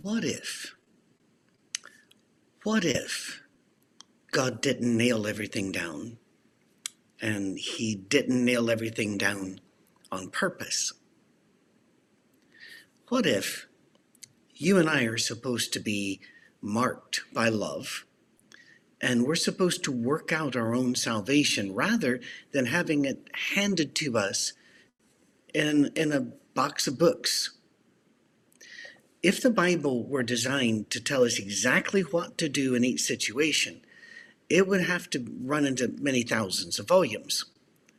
what if? What if God didn't nail everything down and he didn't nail everything down on purpose? What if you and I are supposed to be marked by love and we're supposed to work out our own salvation rather than having it handed to us in, in a box of books? If the Bible were designed to tell us exactly what to do in each situation, it would have to run into many thousands of volumes.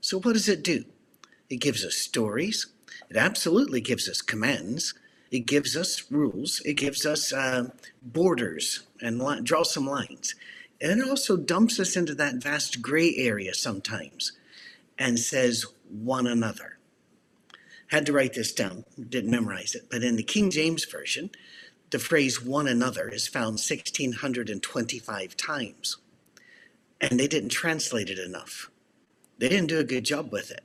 So, what does it do? It gives us stories. It absolutely gives us commands. It gives us rules. It gives us uh, borders and li- draw some lines. And it also dumps us into that vast gray area sometimes and says one another had to write this down, didn't memorize it, but in the King James Version, the phrase one another is found 1625 times. And they didn't translate it enough. They didn't do a good job with it.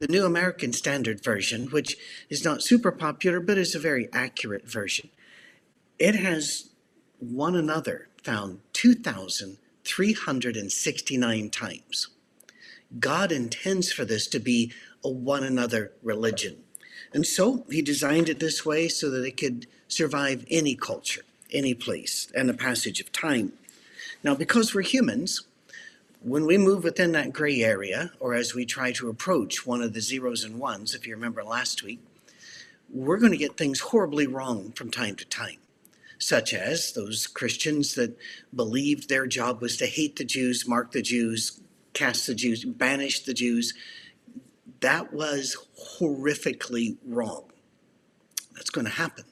The New American Standard Version, which is not super popular but is a very accurate version, it has one another found 2,369 times. God intends for this to be a one another religion. And so he designed it this way so that it could survive any culture, any place, and the passage of time. Now, because we're humans, when we move within that gray area, or as we try to approach one of the zeros and ones, if you remember last week, we're going to get things horribly wrong from time to time, such as those Christians that believed their job was to hate the Jews, mark the Jews, cast the Jews, banish the Jews, that was horrifically wrong. That's going to happen.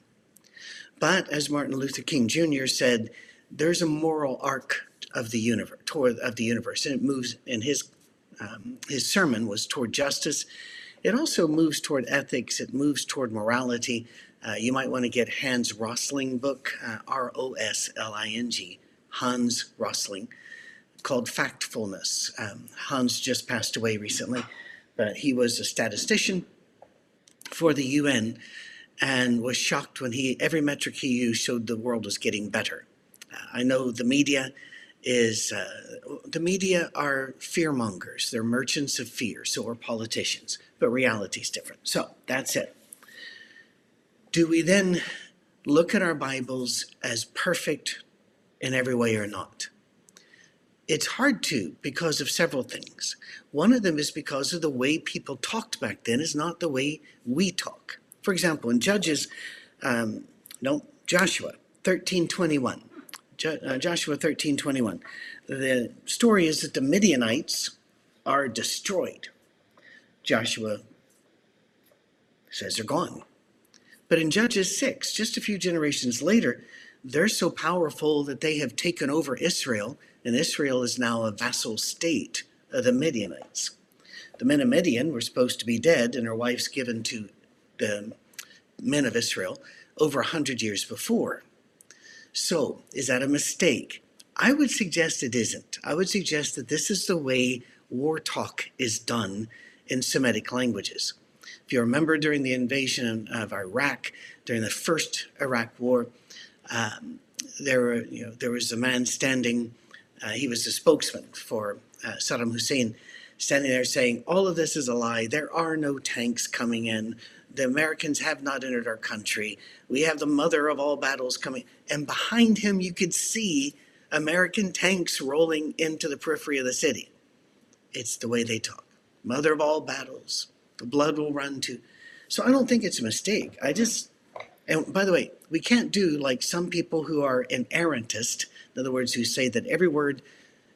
But as Martin Luther King Jr. said, there's a moral arc of the universe, toward of the universe, and it moves. And his um, his sermon was toward justice. It also moves toward ethics. It moves toward morality. Uh, you might want to get Hans Rosling book, uh, R O S L I N G, Hans Rosling, called Factfulness. Um, Hans just passed away recently but he was a statistician for the UN and was shocked when he every metric he used showed the world was getting better. Uh, I know the media is uh, the media are fear mongers. They're merchants of fear. So are politicians, but reality is different. So that's it. Do we then look at our Bibles as perfect in every way or not? It's hard to because of several things. One of them is because of the way people talked back then is not the way we talk. For example, in Judges, um, no, Joshua 13:21. Jo- uh, Joshua 13:21. The story is that the Midianites are destroyed. Joshua says they're gone. But in Judges 6, just a few generations later, they're so powerful that they have taken over Israel and Israel is now a vassal state of the Midianites. The men of Midian were supposed to be dead, and their wives given to the men of Israel over a hundred years before. So, is that a mistake? I would suggest it isn't. I would suggest that this is the way war talk is done in Semitic languages. If you remember during the invasion of Iraq, during the first Iraq war, um, there, were, you know, there was a man standing uh, he was the spokesman for uh, Saddam Hussein, standing there saying, All of this is a lie. There are no tanks coming in. The Americans have not entered our country. We have the mother of all battles coming. And behind him, you could see American tanks rolling into the periphery of the city. It's the way they talk. Mother of all battles. The blood will run to. So I don't think it's a mistake. I just, and by the way, we can't do like some people who are inerrantist in other words, who say that every word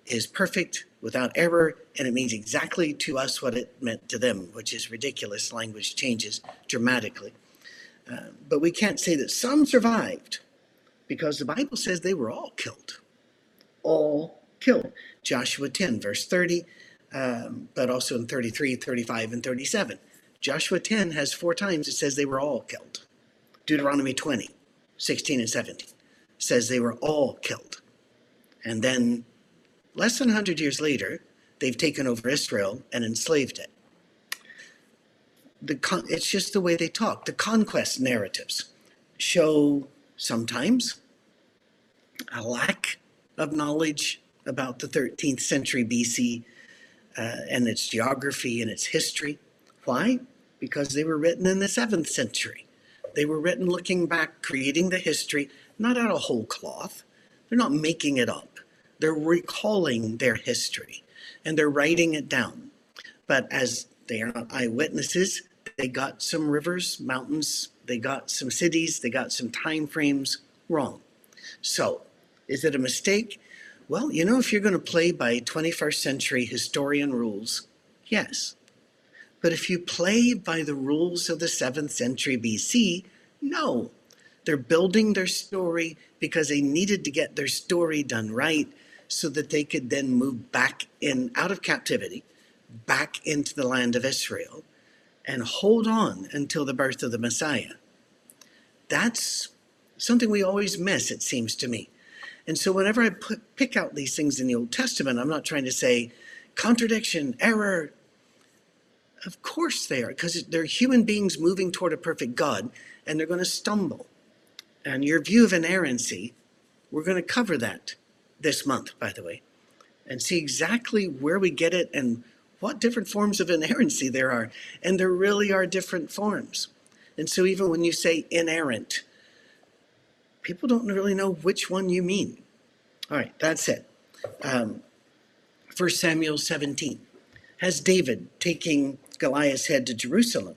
is perfect without error and it means exactly to us what it meant to them, which is ridiculous. Language changes dramatically. Uh, but we can't say that some survived because the Bible says they were all killed. All killed. Joshua 10, verse 30, um, but also in 33, 35, and 37. Joshua 10 has four times it says they were all killed. Deuteronomy 20, 16, and 17 says they were all killed. And then, less than 100 years later, they've taken over Israel and enslaved it. Con- it's just the way they talk. The conquest narratives show Sometimes a lack of knowledge about the 13th century BC uh, and its geography and its history. Why? Because they were written in the 7th century. They were written looking back, creating the history, not out of whole cloth. They're not making it up. They're recalling their history and they're writing it down. But as they are not eyewitnesses, they got some rivers, mountains, they got some cities, they got some time frames wrong. So, is it a mistake? Well, you know, if you're going to play by 21st century historian rules, yes. But if you play by the rules of the 7th century BC, no. They're building their story because they needed to get their story done right so that they could then move back in out of captivity, back into the land of Israel, and hold on until the birth of the Messiah. That's something we always miss, it seems to me. And so whenever I put, pick out these things in the Old Testament, I'm not trying to say contradiction, error. Of course they are, because they're human beings moving toward a perfect God, and they're going to stumble. And your view of inerrancy, we're going to cover that this month, by the way, and see exactly where we get it and what different forms of inerrancy there are. And there really are different forms. And so even when you say inerrant, people don't really know which one you mean. All right, that's it. Um, 1 Samuel 17 has David taking Goliath's head to Jerusalem.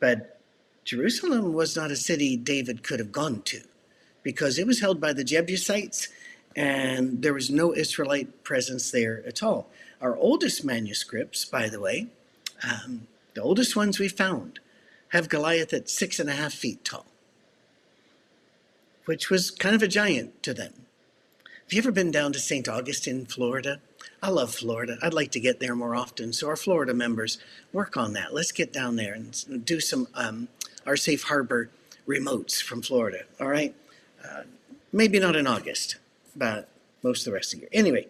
But Jerusalem was not a city David could have gone to because it was held by the Jebusites and there was no Israelite presence there at all. Our oldest manuscripts, by the way, um, the oldest ones we found, have Goliath at six and a half feet tall which was kind of a giant to them. Have you ever been down to St. Augustine, Florida? I love Florida. I'd like to get there more often. So, our Florida members, work on that. Let's get down there and do some um, our safe harbor remotes from Florida. All right? Uh, maybe not in August, but most of the rest of the year. Anyway,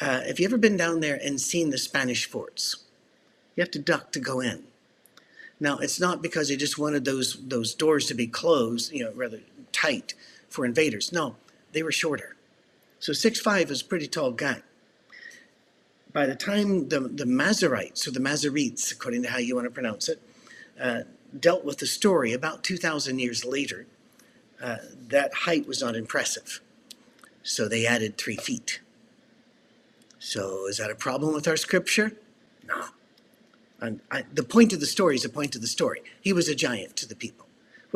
uh, have you ever been down there and seen the Spanish forts? You have to duck to go in. Now, it's not because they just wanted those those doors to be closed, you know, rather tight for invaders. No, they were shorter. So six five is a pretty tall guy. By the time the, the Masoretes, or the Masoretes, according to how you want to pronounce it, uh, dealt with the story about 2,000 years later, uh, that height was not impressive. So they added three feet. So is that a problem with our scripture? No. And I, the point of the story is the point of the story. He was a giant to the people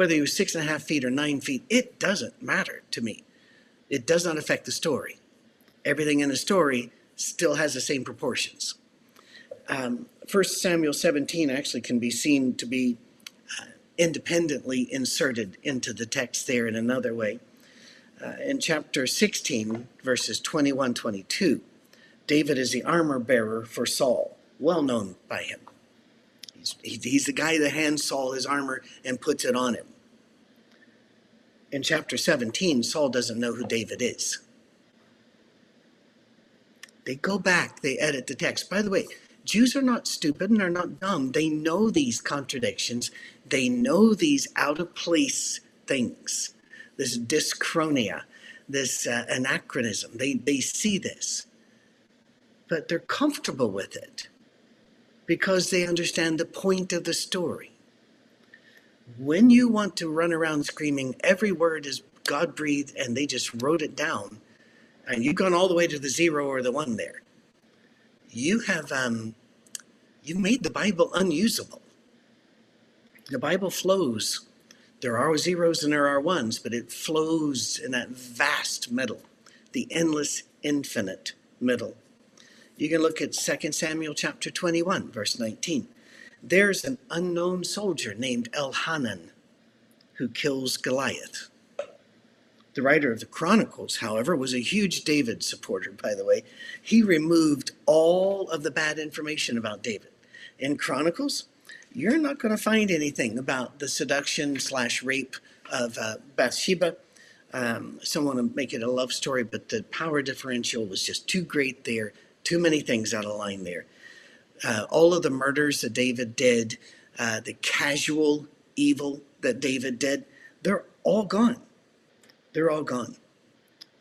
whether he was six and a half feet or nine feet, it doesn't matter to me. It does not affect the story. Everything in the story still has the same proportions. Um, 1 Samuel 17 actually can be seen to be uh, independently inserted into the text there in another way. Uh, in chapter 16, verses 21 22, David is the armor bearer for Saul, well known by him. He's, he's the guy that hands Saul his armor and puts it on him. In chapter 17, Saul doesn't know who David is. They go back, they edit the text. By the way, Jews are not stupid and are not dumb. They know these contradictions, they know these out of place things, this dyschronia, this uh, anachronism. They, they see this, but they're comfortable with it because they understand the point of the story. When you want to run around screaming, every word is God breathed and they just wrote it down, and you've gone all the way to the zero or the one there, you have um, you made the Bible unusable. The Bible flows. There are zeros and there are ones, but it flows in that vast middle, the endless, infinite middle. You can look at 2 Samuel chapter 21, verse 19. There's an unknown soldier named Elhanan who kills Goliath. The writer of the Chronicles, however, was a huge David supporter, by the way. He removed all of the bad information about David. In Chronicles, you're not going to find anything about the seduction slash rape of uh, Bathsheba. Um, someone to make it a love story, but the power differential was just too great there too many things out of line there. Uh, all of the murders that David did, uh, the casual evil that David did, they're all gone. They're all gone.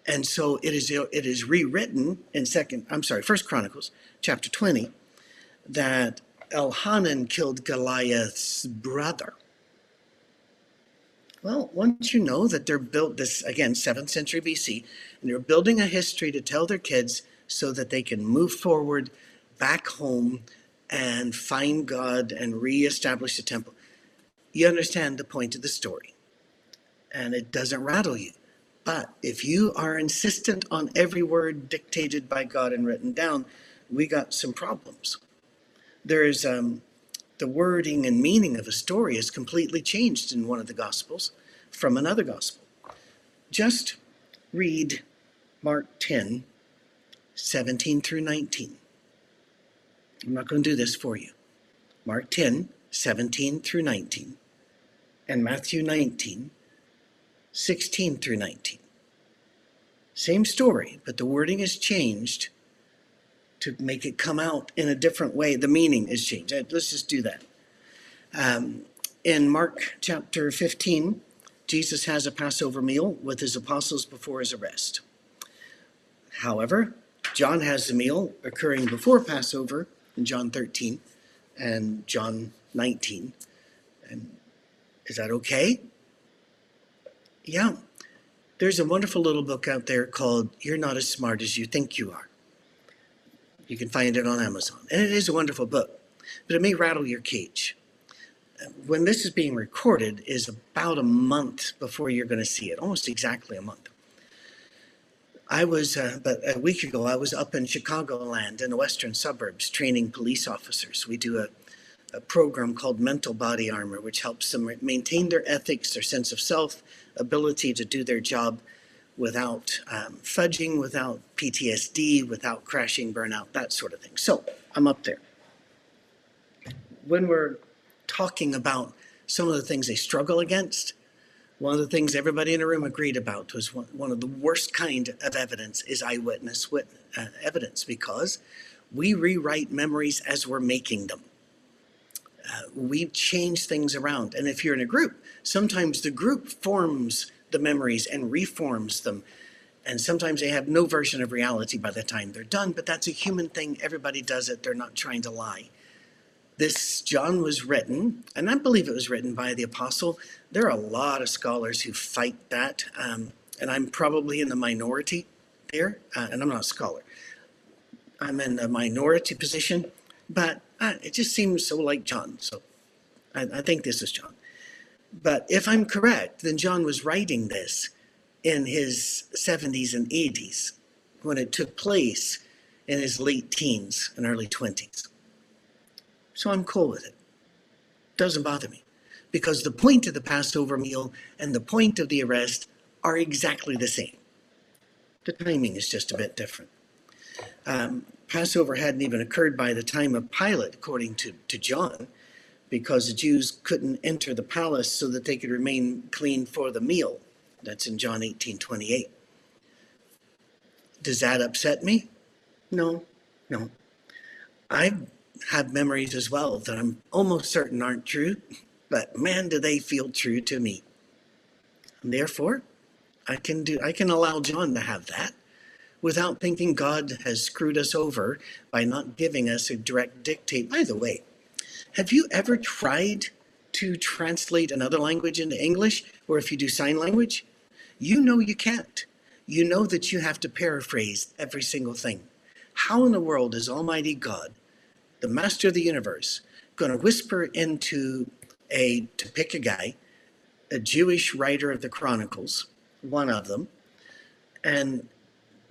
And so it is it is rewritten in second I'm sorry, first Chronicles chapter 20 that Elhanan killed Goliath's brother. Well, once you know that they're built this again, seventh century BC, and they're building a history to tell their kids so that they can move forward back home and find God and reestablish the temple. You understand the point of the story. And it doesn't rattle you. But if you are insistent on every word dictated by God and written down, we got some problems. There is um, the wording and meaning of a story is completely changed in one of the Gospels from another Gospel. Just read Mark 10, 17 through 19. I'm not going to do this for you. Mark 10, 17 through 19, and Matthew 19, 16 through 19. Same story, but the wording is changed to make it come out in a different way. The meaning is changed. Uh, let's just do that. Um, in Mark chapter 15, Jesus has a Passover meal with his apostles before his arrest. However, John has the meal occurring before Passover in John 13 and John 19. And is that okay? Yeah. There's a wonderful little book out there called You're Not as Smart as You Think You Are. You can find it on Amazon. And it is a wonderful book, but it may rattle your cage. When this is being recorded is about a month before you're going to see it, almost exactly a month. I was, uh, but a week ago, I was up in Chicagoland in the western suburbs training police officers. We do a, a program called Mental Body Armor, which helps them maintain their ethics, their sense of self, ability to do their job without um, fudging, without PTSD, without crashing, burnout, that sort of thing. So I'm up there. When we're talking about some of the things they struggle against, one of the things everybody in the room agreed about was one, one of the worst kind of evidence is eyewitness witness, uh, evidence because we rewrite memories as we're making them. Uh, we change things around. And if you're in a group, sometimes the group forms the memories and reforms them. And sometimes they have no version of reality by the time they're done, but that's a human thing. Everybody does it. They're not trying to lie. This John was written, and I believe it was written by the apostle. There are a lot of scholars who fight that, um, and I'm probably in the minority there, uh, and I'm not a scholar. I'm in a minority position, but uh, it just seems so like John. So I, I think this is John. But if I'm correct, then John was writing this in his 70s and 80s when it took place in his late teens and early 20s. So I'm cool with it. Doesn't bother me because the point of the Passover meal and the point of the arrest are exactly the same. The timing is just a bit different. Um, Passover hadn't even occurred by the time of Pilate, according to, to John because the Jews couldn't enter the palace so that they could remain clean for the meal. That's in John 18 28. Does that upset me? No, no. I have memories as well that I'm almost certain aren't true, but man, do they feel true to me. And therefore, I can do I can allow John to have that without thinking God has screwed us over by not giving us a direct dictate. By the way, have you ever tried to translate another language into English, or if you do sign language? You know you can't. You know that you have to paraphrase every single thing. How in the world is Almighty God, the master of the universe, going to whisper into a, to pick a guy, a Jewish writer of the Chronicles, one of them, and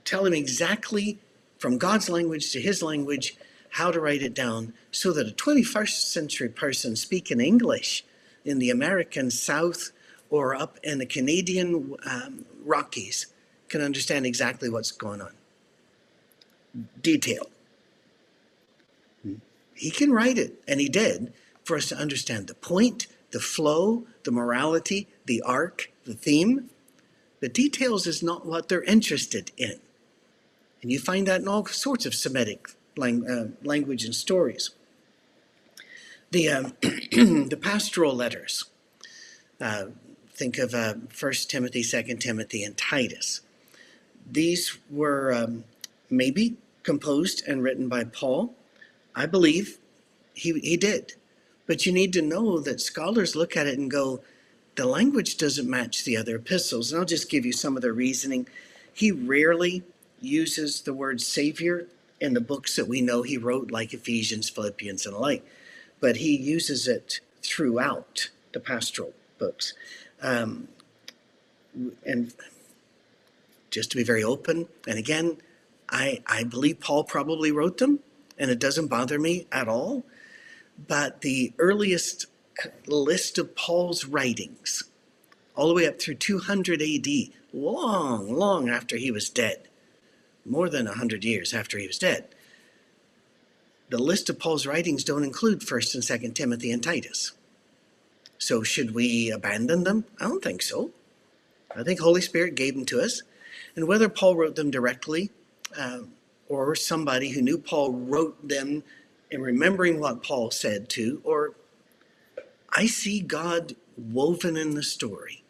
tell him exactly from God's language to his language how to write it down so that a 21st century person speaking English in the American South or up in the Canadian um, Rockies can understand exactly what's going on. Detail. He can write it, and he did, for us to understand the point, the flow, the morality, the arc, the theme. The details is not what they're interested in. And you find that in all sorts of Semitic lang- uh, language and stories. The, um, the pastoral letters, uh, think of uh, 1 Timothy, 2 Timothy, and Titus. These were um, maybe composed and written by Paul. I believe he, he did. But you need to know that scholars look at it and go, the language doesn't match the other epistles. And I'll just give you some of the reasoning. He rarely uses the word Savior in the books that we know he wrote, like Ephesians, Philippians, and the like, but he uses it throughout the pastoral books. Um, and just to be very open, and again, I, I believe Paul probably wrote them, and it doesn't bother me at all. But the earliest list of Paul's writings, all the way up through 200 AD, long, long after he was dead, more than 100 years after he was dead, the list of Paul's writings don't include 1st and 2nd Timothy and Titus. So should we abandon them? I don't think so. I think Holy Spirit gave them to us. And whether Paul wrote them directly uh, or somebody who knew Paul wrote them in remembering what Paul said to, or I see God woven in the story,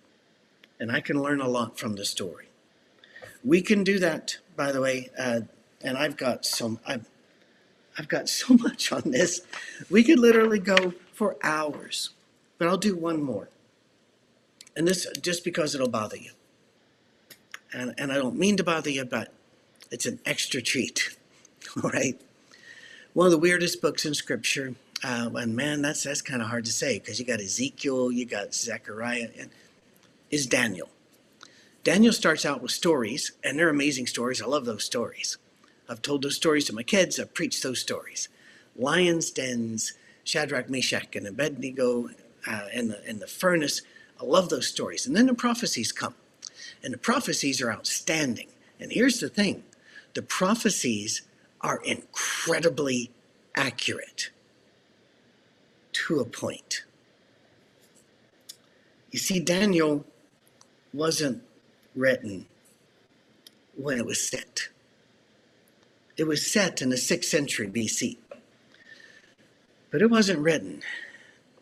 and I can learn a lot from the story. We can do that, by the way, uh, and I've got some. I've, I've got so much on this. We could literally go for hours, but I'll do one more. And this just because it'll bother you. And, and I don't mean to bother you, but it's an extra treat. All right. One of the weirdest books in scripture. Uh, and man, that's that's kind of hard to say because you got Ezekiel, you got Zechariah, and is Daniel. Daniel starts out with stories, and they're amazing stories. I love those stories. I've told those stories to my kids. I've preached those stories. Lions' dens, Shadrach, Meshach, and Abednego uh, in, the, in the furnace. I love those stories. And then the prophecies come. And the prophecies are outstanding. And here's the thing the prophecies are incredibly accurate to a point. You see, Daniel wasn't written when it was set. It was set in the 6th century BC. But it wasn't written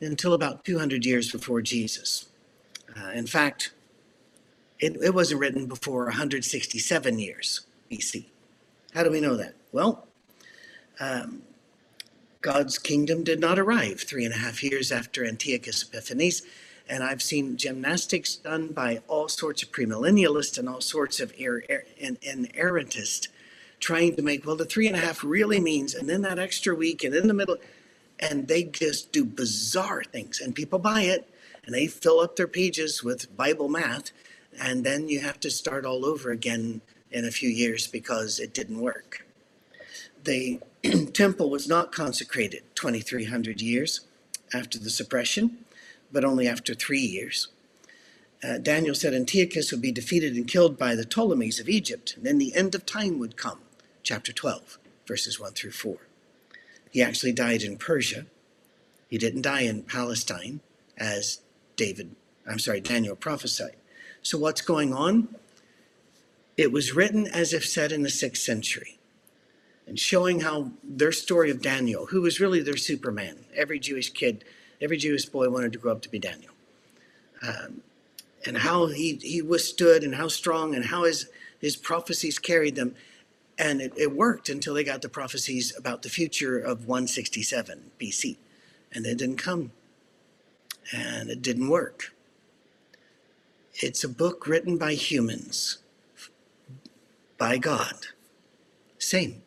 until about 200 years before Jesus. Uh, in fact, it, it wasn't written before 167 years BC. How do we know that? Well, um, God's kingdom did not arrive three and a half years after Antiochus Epiphanes. And I've seen gymnastics done by all sorts of premillennialists and all sorts of er, er, and, and errantists trying to make, well, the three and a half really means, and then that extra week, and in the middle, and they just do bizarre things, and people buy it, and they fill up their pages with Bible math, and then you have to start all over again in a few years because it didn't work. The temple was not consecrated 2,300 years after the suppression, but only after three years. Uh, Daniel said Antiochus would be defeated and killed by the Ptolemies of Egypt, and then the end of time would come chapter 12, verses 1 through 4. He actually died in Persia. He didn't die in Palestine, as David, I'm sorry, Daniel prophesied. So what's going on? It was written as if said in the sixth century and showing how their story of Daniel, who was really their Superman, every Jewish kid, every Jewish boy wanted to grow up to be Daniel, um, and how he, he withstood and how strong and how his, his prophecies carried them. And it, it worked until they got the prophecies about the future of 167 BC. And they didn't come. And it didn't work. It's a book written by humans, by God. Same.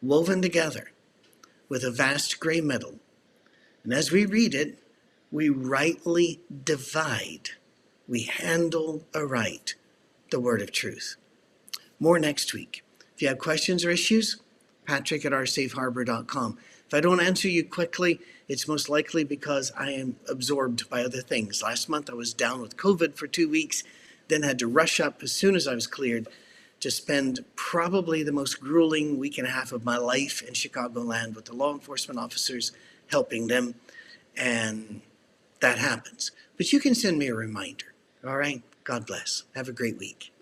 Woven together with a vast gray metal. And as we read it, we rightly divide, we handle aright the word of truth. More next week. If you have questions or issues, patrick at oursafeharbor.com. If I don't answer you quickly, it's most likely because I am absorbed by other things. Last month I was down with COVID for two weeks, then had to rush up as soon as I was cleared to spend probably the most grueling week and a half of my life in Chicagoland with the law enforcement officers, helping them. And that happens. But you can send me a reminder. All right? God bless. Have a great week.